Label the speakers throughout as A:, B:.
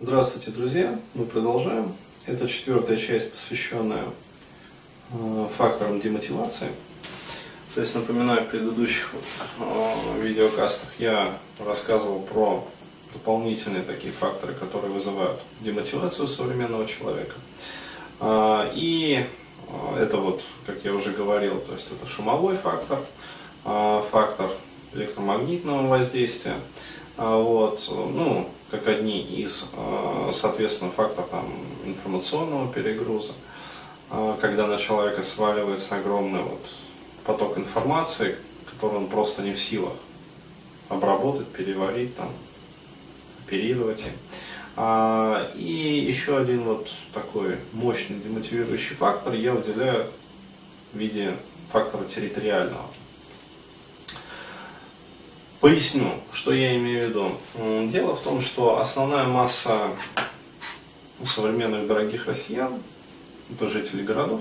A: Здравствуйте, друзья! Мы продолжаем. Это четвертая часть, посвященная э, факторам демотивации. То есть, напоминаю, в предыдущих э, видеокастах я рассказывал про дополнительные такие факторы, которые вызывают демотивацию современного человека. Э, и э, это вот, как я уже говорил, то есть это шумовой фактор, э, фактор электромагнитного воздействия, а, вот, ну, как одни из, а, соответственно, факторов там, информационного перегруза, а, когда на человека сваливается огромный вот поток информации, который он просто не в силах обработать, переварить, там, оперировать им. И еще один вот такой мощный демотивирующий фактор я выделяю в виде фактора территориального. Поясню, что я имею в виду. Дело в том, что основная масса современных дорогих россиян, это жители городов,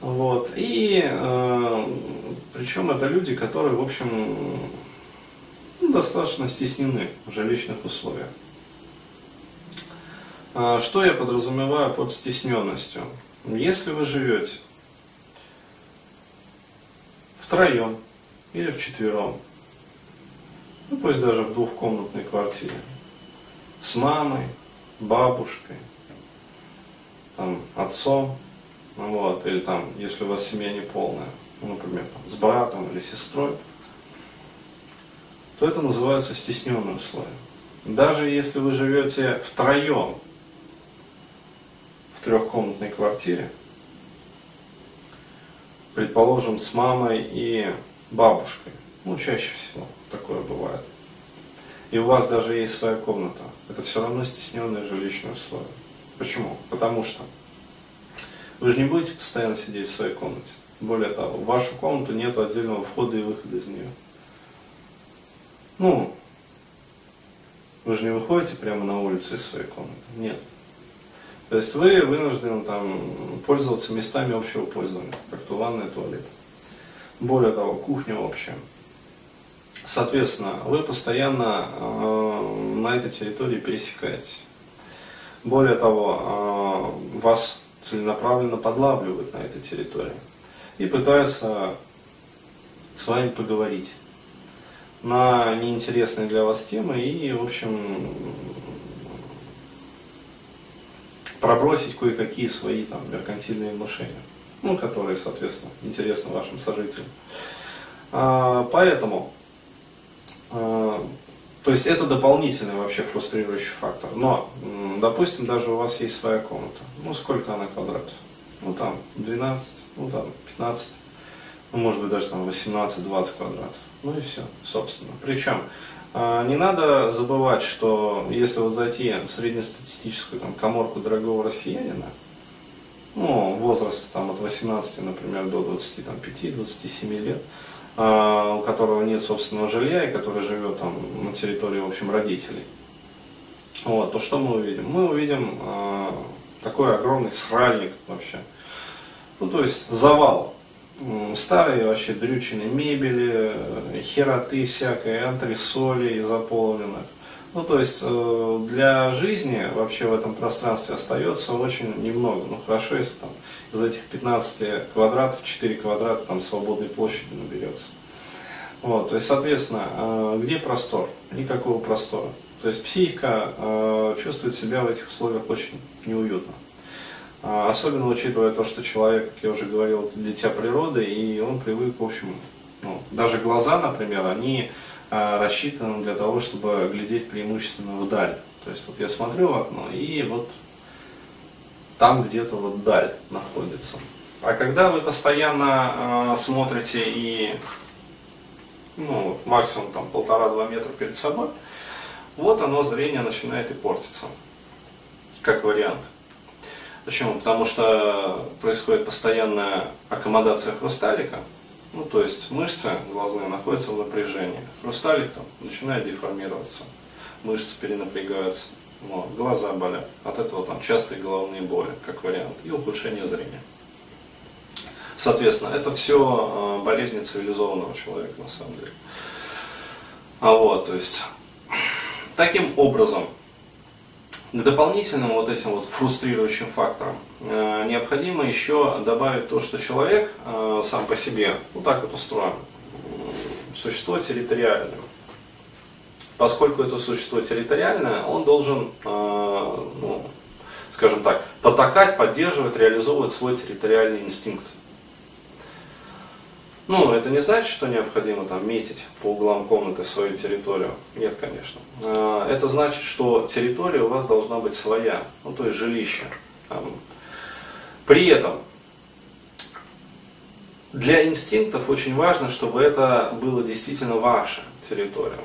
A: вот, и э, причем это люди, которые, в общем, ну, достаточно стеснены в жилищных условиях. А что я подразумеваю под стесненностью? Если вы живете втроем или вчетвером, ну пусть даже в двухкомнатной квартире, с мамой, бабушкой, там, отцом, ну вот, или там, если у вас семья не полная, ну, например, там, с братом или сестрой, то это называется стесненные условия. Даже если вы живете втроем в трехкомнатной квартире, предположим, с мамой и бабушкой, ну, чаще всего такое бывает. И у вас даже есть своя комната. Это все равно стесненные жилищные условия. Почему? Потому что вы же не будете постоянно сидеть в своей комнате. Более того, в вашу комнату нет отдельного входа и выхода из нее. Ну, вы же не выходите прямо на улицу из своей комнаты. Нет. То есть вы вынуждены там пользоваться местами общего пользования, как то ванная, туалет. Более того, кухня общая. Соответственно, вы постоянно э, на этой территории пересекаетесь. Более того, э, вас целенаправленно подлавливают на этой территории и пытаются с вами поговорить на неинтересные для вас темы и, в общем, пробросить кое-какие свои там меркантильные внушения, ну, которые, соответственно, интересны вашим сожителям. А, поэтому то есть это дополнительный вообще фрустрирующий фактор. Но, допустим, даже у вас есть своя комната. Ну, сколько она квадратов? Ну, там 12, ну, там 15, ну, может быть, даже там 18-20 квадратов. Ну и все, собственно. Причем, а, не надо забывать, что если вот зайти в среднестатистическую там, коморку дорогого россиянина, ну, возраста там от 18, например, до 25-27 лет, у которого нет собственного жилья и который живет там на территории, в общем, родителей. Вот, то что мы увидим? Мы увидим э, такой огромный сральник вообще. Ну, то есть завал. Старые вообще дрючины мебели, хероты всякой, антресолей заполненных. Ну, то есть э, для жизни вообще в этом пространстве остается очень немного. Ну, хорошо, если там из этих 15 квадратов 4 квадрата там свободной площади наберется. Вот, то есть, соответственно, э, где простор? Никакого простора. То есть психика э, чувствует себя в этих условиях очень неуютно. Э, особенно учитывая то, что человек, как я уже говорил, это дитя природы, и он привык, в общем, ну, даже глаза, например, они а, рассчитана для того, чтобы глядеть преимущественно вдаль. То есть вот я смотрю в окно, и вот там где-то вот даль находится. А когда вы постоянно э, смотрите и ну, максимум там полтора-два метра перед собой, вот оно зрение начинает и портиться, как вариант. Почему? Потому что происходит постоянная аккомодация хрусталика, ну, то есть мышцы глазные находятся в напряжении. Хрусталик там начинает деформироваться, мышцы перенапрягаются, вот, глаза болят. От этого там частые головные боли, как вариант, и ухудшение зрения. Соответственно, это все а, болезни цивилизованного человека на самом деле. А вот, то есть, таким образом, к дополнительным вот этим вот фрустрирующим факторам э, необходимо еще добавить то, что человек э, сам по себе, вот так вот устроен, существо территориальное. Поскольку это существо территориальное, он должен, э, ну, скажем так, потакать, поддерживать, реализовывать свой территориальный инстинкт. Ну, это не значит, что необходимо там метить по углам комнаты свою территорию. Нет, конечно. А, это значит, что территория у вас должна быть своя, ну, то есть жилище. При этом для инстинктов очень важно, чтобы это было действительно ваша территория.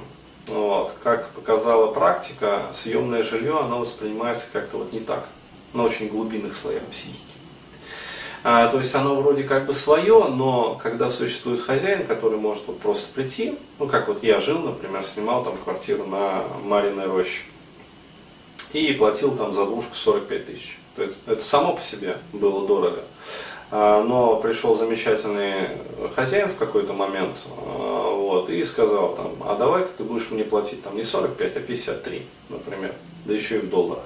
A: Вот. Как показала практика, съемное жилье, оно воспринимается как-то вот не так, на очень глубинных слоях психики. А, то есть оно вроде как бы свое, но когда существует хозяин, который может вот просто прийти, ну как вот я жил, например, снимал там квартиру на Мариной роще и платил там за двушку 45 тысяч. То есть это само по себе было дорого. А, но пришел замечательный хозяин в какой-то момент а, вот, и сказал, там, а давай ты будешь мне платить там не 45, а 53, например, да еще и в долларах.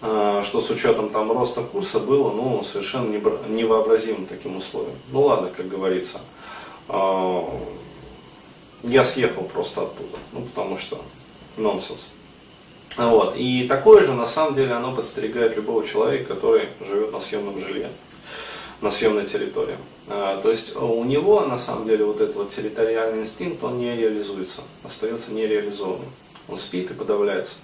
A: А, что с учетом там роста курса было ну, совершенно невообразимым таким условием. Ну ладно, как говорится, а, я съехал просто оттуда, ну потому что нонсенс. Вот. И такое же, на самом деле, оно подстерегает любого человека, который живет на съемном жилье, на съемной территории. А, то есть у него, на самом деле, вот этот вот территориальный инстинкт, он не реализуется, остается нереализованным. Он спит и подавляется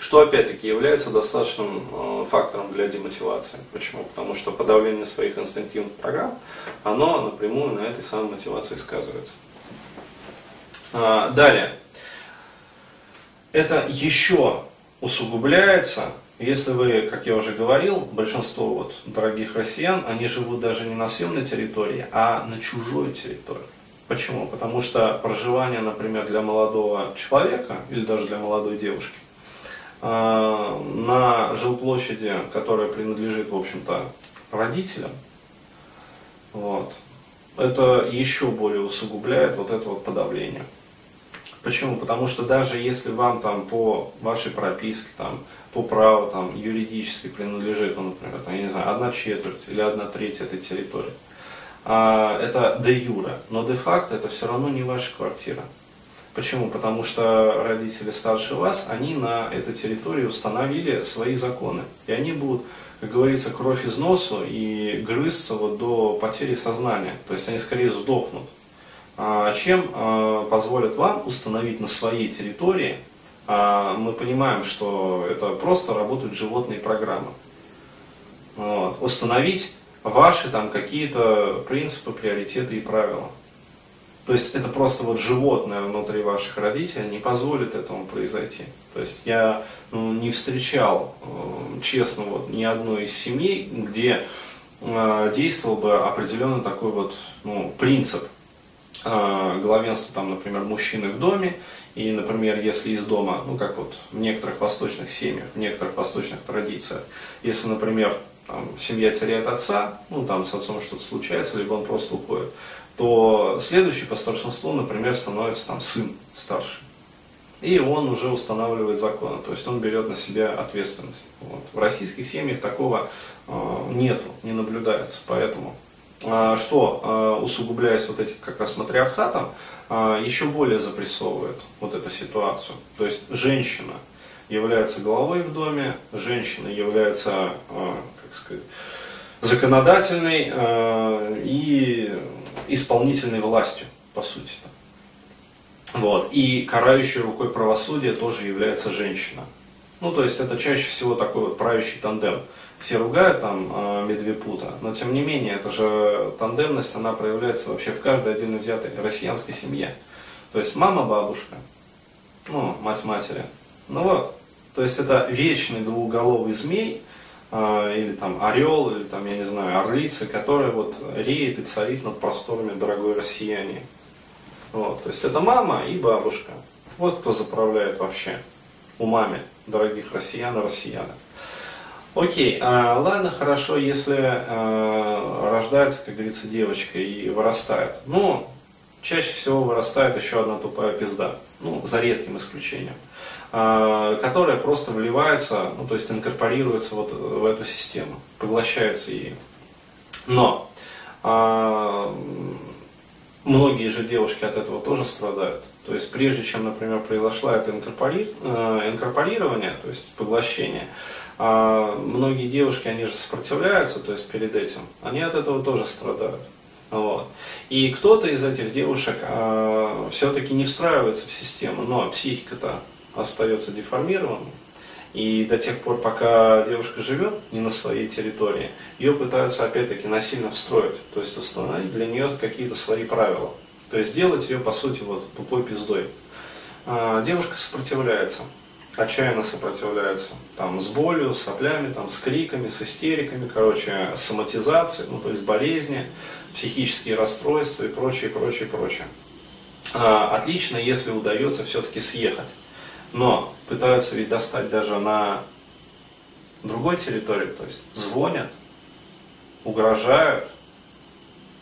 A: что опять-таки является достаточным э, фактором для демотивации. Почему? Потому что подавление своих инстинктивных программ, оно напрямую на этой самой мотивации сказывается. А, далее. Это еще усугубляется, если вы, как я уже говорил, большинство вот дорогих россиян, они живут даже не на съемной территории, а на чужой территории. Почему? Потому что проживание, например, для молодого человека или даже для молодой девушки, Э, на жилплощади, которая принадлежит, в общем-то, родителям, вот, это еще более усугубляет вот это вот подавление. Почему? Потому что даже если вам там по вашей прописке, там, по праву там, юридически принадлежит, ну, например, там, я не знаю, одна четверть или одна треть этой территории, а, это де юра, но де факто это все равно не ваша квартира. Почему? Потому что родители старше вас, они на этой территории установили свои законы. И они будут, как говорится, кровь из носу и грызться вот до потери сознания. То есть они скорее сдохнут. А чем а, позволят вам установить на своей территории, а, мы понимаем, что это просто работают животные программы. Вот. Установить ваши там какие-то принципы, приоритеты и правила. То есть это просто вот животное внутри ваших родителей не позволит этому произойти. То есть я ну, не встречал, э, честно, вот ни одной из семей, где э, действовал бы определенный такой вот ну, принцип э, главенства, там, например, мужчины в доме, и, например, если из дома, ну как вот в некоторых восточных семьях, в некоторых восточных традициях, если, например, там, семья теряет отца, ну там с отцом что-то случается, либо он просто уходит, то следующий по старшинству, например, становится там сын старший. И он уже устанавливает законы, то есть он берет на себя ответственность. Вот. В российских семьях такого э, нету, не наблюдается. Поэтому, что э, усугубляясь вот этим как раз матриархатом, э, еще более запрессовывает вот эту ситуацию. То есть женщина является главой в доме, женщина является, как сказать, законодательной и исполнительной властью, по сути. Вот. И карающей рукой правосудия тоже является женщина. Ну, то есть это чаще всего такой вот правящий тандем. Все ругают там э, Медвепута, но тем не менее, это же тандемность, она проявляется вообще в каждой отдельно взятой россиянской семье. То есть мама, бабушка, ну, мать матери. Ну вот. То есть это вечный двуголовый змей, а, или там орел, или там, я не знаю, орлица, который вот реет и царит над просторами дорогой россияне. Вот, то есть это мама и бабушка. Вот кто заправляет вообще умами дорогих россиян и россиянок. Окей, а, ладно, хорошо, если а, рождается, как говорится, девочка и вырастает. Ну, чаще всего вырастает еще одна тупая пизда, ну, за редким исключением, а, которая просто вливается, ну, то есть инкорпорируется вот в эту систему, поглощается ею. Но а, многие же девушки от этого тоже страдают. То есть прежде чем, например, произошло это инкорпори... Э, инкорпорирование, то есть поглощение, а многие девушки, они же сопротивляются, то есть перед этим, они от этого тоже страдают. Вот. И кто-то из этих девушек а, все-таки не встраивается в систему, но психика-то остается деформированной. И до тех пор, пока девушка живет не на своей территории, ее пытаются опять-таки насильно встроить, то есть установить для нее какие-то свои правила. То есть сделать ее, по сути, вот тупой пиздой. А, девушка сопротивляется, отчаянно сопротивляется. Там, с болью, с соплями, там, с криками, с истериками, короче, соматизацией, ну, то есть болезни, психические расстройства и прочее, прочее, прочее. А, отлично, если удается все-таки съехать. Но пытаются ведь достать даже на другой территории, то есть звонят, угрожают,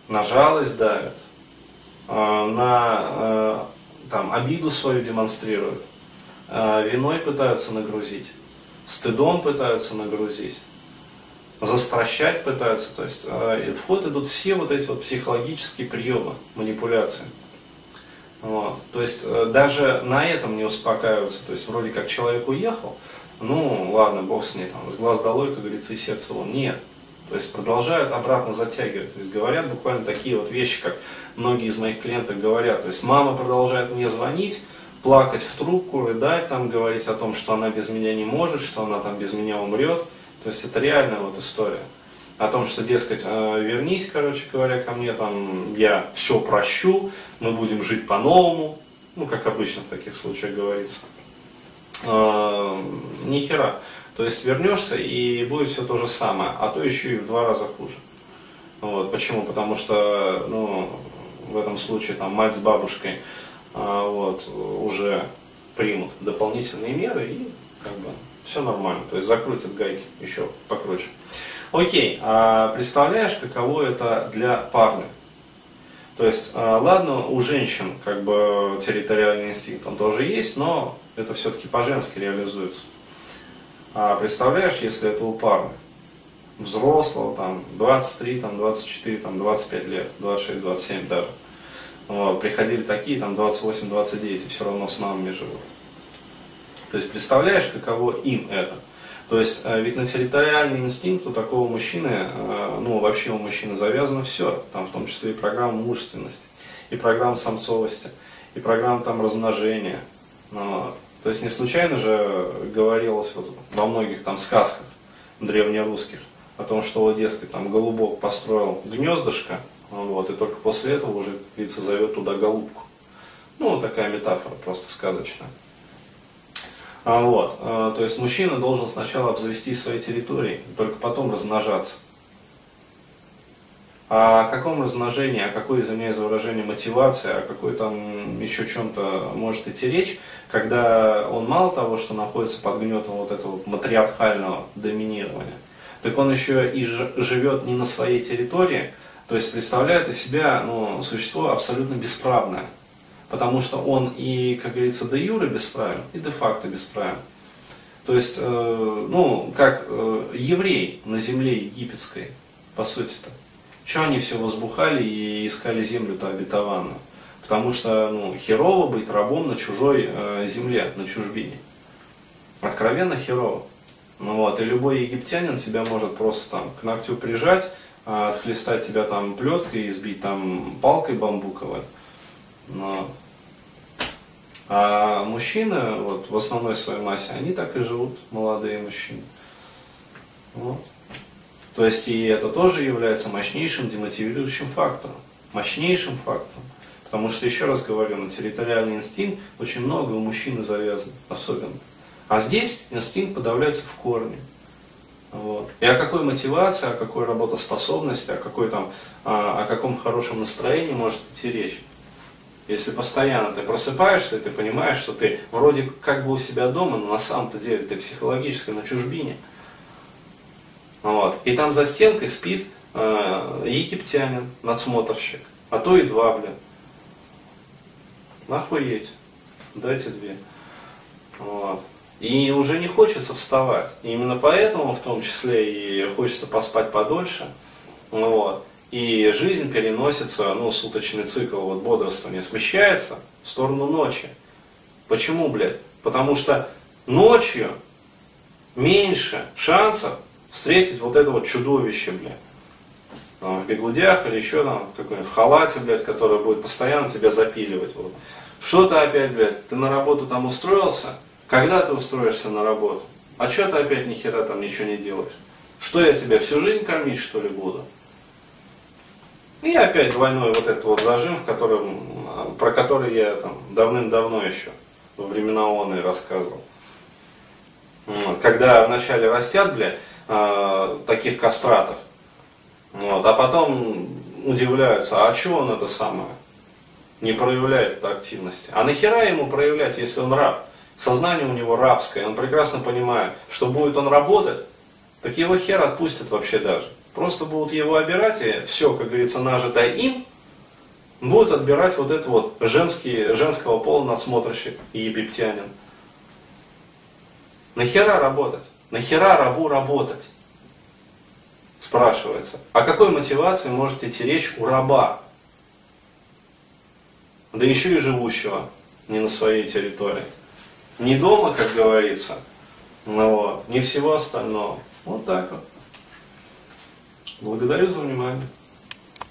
A: на жалость давят, а, на э, там, обиду свою демонстрируют, виной пытаются нагрузить, стыдом пытаются нагрузить, застращать пытаются. То есть э, в ход идут все вот эти вот психологические приемы, манипуляции. Вот. То есть э, даже на этом не успокаиваются. То есть вроде как человек уехал, ну ладно, бог с ней, там, с глаз долой, как говорится, и сердце вон. Нет. То есть продолжают обратно затягивать. То есть говорят буквально такие вот вещи, как многие из моих клиентов говорят. То есть мама продолжает мне звонить, плакать в трубку, рыдать, там, говорить о том, что она без меня не может, что она там без меня умрет. То есть это реальная вот история. О том, что, дескать, «А, вернись, короче говоря, ко мне, там, я все прощу, мы будем жить по-новому. Ну, как обычно в таких случаях говорится. Э, ни хера. То есть вернешься и будет все то же самое, а то еще и в два раза хуже. Вот. Почему? Потому что ну, в этом случае там, мать с бабушкой а, вот, уже примут дополнительные меры и как бы все нормально. То есть закрутят гайки еще покруче. Окей, а представляешь, каково это для парня? То есть, а, ладно, у женщин как бы территориальный инстинкт он тоже есть, но это все-таки по-женски реализуется. А представляешь, если это у парня, взрослого, там, 23, там, 24, там, 25 лет, 26, 27 даже. Вот, приходили такие, там, 28, 29, и все равно с мамами живут. То есть, представляешь, каково им это? То есть, э, ведь на территориальный инстинкт у такого мужчины, э, ну, вообще у мужчины завязано все, там, в том числе и программа мужественности, и программа самцовости, и программа там размножения. Вот. То есть не случайно же говорилось вот во многих там сказках древнерусских о том, что вот, дескать, там голубок построил гнездышко, вот, и только после этого уже, птица зовет туда голубку. Ну, такая метафора, просто сказочная. А вот, а, то есть мужчина должен сначала обзавести свои территории, только потом размножаться. А о каком размножении, о какой, извиняюсь за выражение, мотивации, о какой там еще чем-то может идти речь, когда он мало того, что находится под гнетом вот этого матриархального доминирования, так он еще и живет не на своей территории, то есть представляет из себя ну, существо абсолютно бесправное. Потому что он и, как говорится, де юре бесправен, и де факто бесправен. То есть, э, ну, как э, еврей на земле египетской, по сути-то. Что они все возбухали и искали землю-то обетованную? Потому что ну, херово быть рабом на чужой э, земле, на чужбине. Откровенно херово. Ну вот, и любой египтянин тебя может просто там к ногтю прижать, отхлестать тебя там плеткой, избить там палкой бамбуковой. Ну, а мужчины, вот, в основной своей массе, они так и живут, молодые мужчины. Вот. То есть и это тоже является мощнейшим демотивирующим фактором. Мощнейшим фактором. Потому что, еще раз говорю, на территориальный инстинкт очень много у мужчины завязано, особенно. А здесь инстинкт подавляется в корне. Вот. И о какой мотивации, о какой работоспособности, о, какой там, о, о каком хорошем настроении может идти речь. Если постоянно ты просыпаешься, ты понимаешь, что ты вроде как бы у себя дома, но на самом-то деле ты психологически на чужбине. Вот. И там за стенкой спит э, египтянин, надсмотрщик, а то и два, блин. Охуеть. Дайте две. Вот. И уже не хочется вставать. И именно поэтому, в том числе, и хочется поспать подольше. Вот. И жизнь переносится, ну, суточный цикл вот бодрствования смещается в сторону ночи. Почему, блядь? Потому что ночью меньше шансов встретить вот это вот чудовище, блядь. Там, в бегудях или еще там какой-нибудь в халате, блядь, которое будет постоянно тебя запиливать. Вот. Что ты опять, блядь, ты на работу там устроился? Когда ты устроишься на работу? А что ты опять ни хера там ничего не делаешь? Что я тебя всю жизнь кормить, что ли, буду? И опять двойной вот этот вот зажим, в котором, про который я там давным-давно еще во времена ООН и рассказывал. Когда вначале растят, бля, а, таких кастратов, вот, а потом удивляются, а что он это самое не проявляет активности? А нахера ему проявлять, если он раб? Сознание у него рабское, он прекрасно понимает, что будет он работать, так его хер отпустят вообще даже. Просто будут его обирать, и все, как говорится, нажитое им, будут отбирать вот это вот женский, женского пола надсмотрщик египтянин. Нахера работать? Нахера рабу работать? Спрашивается. О какой мотивации может идти речь у раба? Да еще и живущего не на своей территории. Не дома, как говорится, но не всего остального. Вот так вот. Благодарю за внимание.